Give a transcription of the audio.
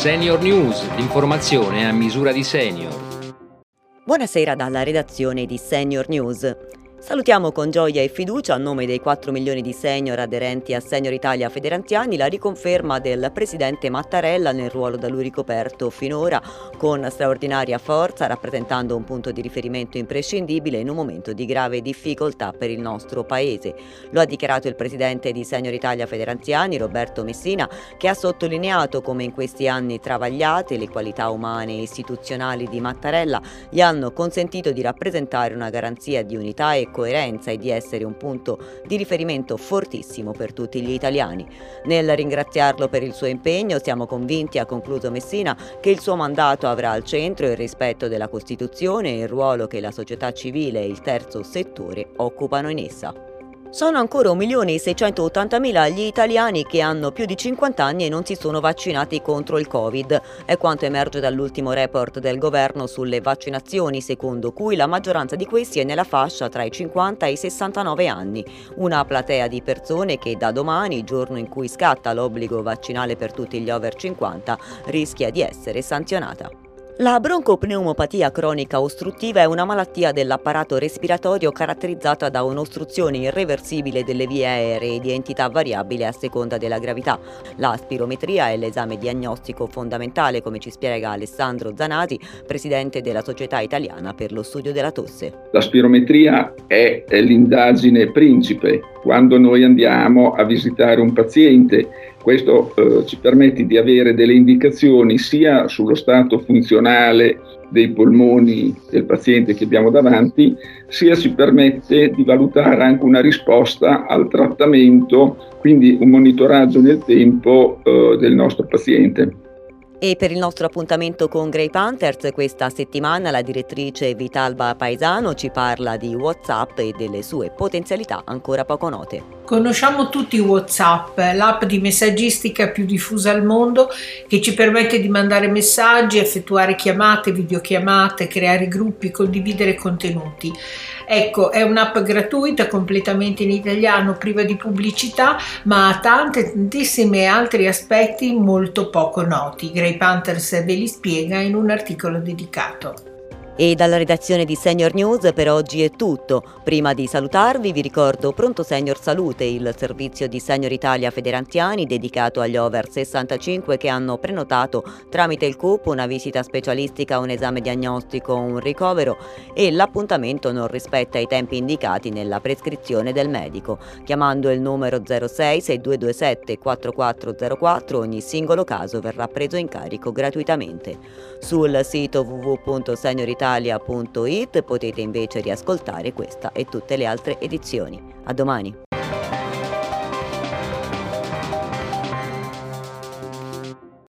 Senior News, l'informazione a misura di senior. Buonasera dalla redazione di Senior News. Salutiamo con gioia e fiducia a nome dei 4 milioni di senior aderenti a Senior Italia Federanziani la riconferma del presidente Mattarella nel ruolo da lui ricoperto finora con straordinaria forza rappresentando un punto di riferimento imprescindibile in un momento di grave difficoltà per il nostro paese. Lo ha dichiarato il presidente di Senior Italia Federanziani Roberto Messina che ha sottolineato come in questi anni travagliate le qualità umane e istituzionali di Mattarella gli hanno consentito di rappresentare una garanzia di unità e coerenza e di essere un punto di riferimento fortissimo per tutti gli italiani. Nel ringraziarlo per il suo impegno siamo convinti, ha concluso Messina, che il suo mandato avrà al centro il rispetto della Costituzione e il ruolo che la società civile e il terzo settore occupano in essa. Sono ancora 1.680.000 gli italiani che hanno più di 50 anni e non si sono vaccinati contro il Covid. È quanto emerge dall'ultimo report del governo sulle vaccinazioni, secondo cui la maggioranza di questi è nella fascia tra i 50 e i 69 anni. Una platea di persone che da domani, giorno in cui scatta l'obbligo vaccinale per tutti gli over 50, rischia di essere sanzionata. La broncopneumopatia cronica ostruttiva è una malattia dell'apparato respiratorio caratterizzata da un'ostruzione irreversibile delle vie aeree di entità variabile a seconda della gravità. La spirometria è l'esame diagnostico fondamentale, come ci spiega Alessandro Zanati, presidente della Società Italiana per lo studio della tosse. La spirometria è l'indagine principe quando noi andiamo a visitare un paziente. Questo eh, ci permette di avere delle indicazioni sia sullo stato funzionale dei polmoni del paziente che abbiamo davanti, sia ci permette di valutare anche una risposta al trattamento, quindi un monitoraggio nel tempo eh, del nostro paziente. E per il nostro appuntamento con Grey Panthers questa settimana la direttrice Vitalba Paesano ci parla di WhatsApp e delle sue potenzialità ancora poco note. Conosciamo tutti WhatsApp, l'app di messaggistica più diffusa al mondo che ci permette di mandare messaggi, effettuare chiamate, videochiamate, creare gruppi, condividere contenuti. Ecco, è un'app gratuita, completamente in italiano, priva di pubblicità, ma ha tante, tantissimi altri aspetti molto poco noti. Grey Panthers ve li spiega in un articolo dedicato. E dalla redazione di Senior News per oggi è tutto. Prima di salutarvi vi ricordo Pronto Senior Salute, il servizio di Senior Italia Federanziani dedicato agli over 65 che hanno prenotato tramite il CUP una visita specialistica, un esame diagnostico, un ricovero e l'appuntamento non rispetta i tempi indicati nella prescrizione del medico. Chiamando il numero 06 6227 4404 ogni singolo caso verrà preso in carico gratuitamente. Sul sito www.senioritalia italia.it potete invece riascoltare questa e tutte le altre edizioni. A domani!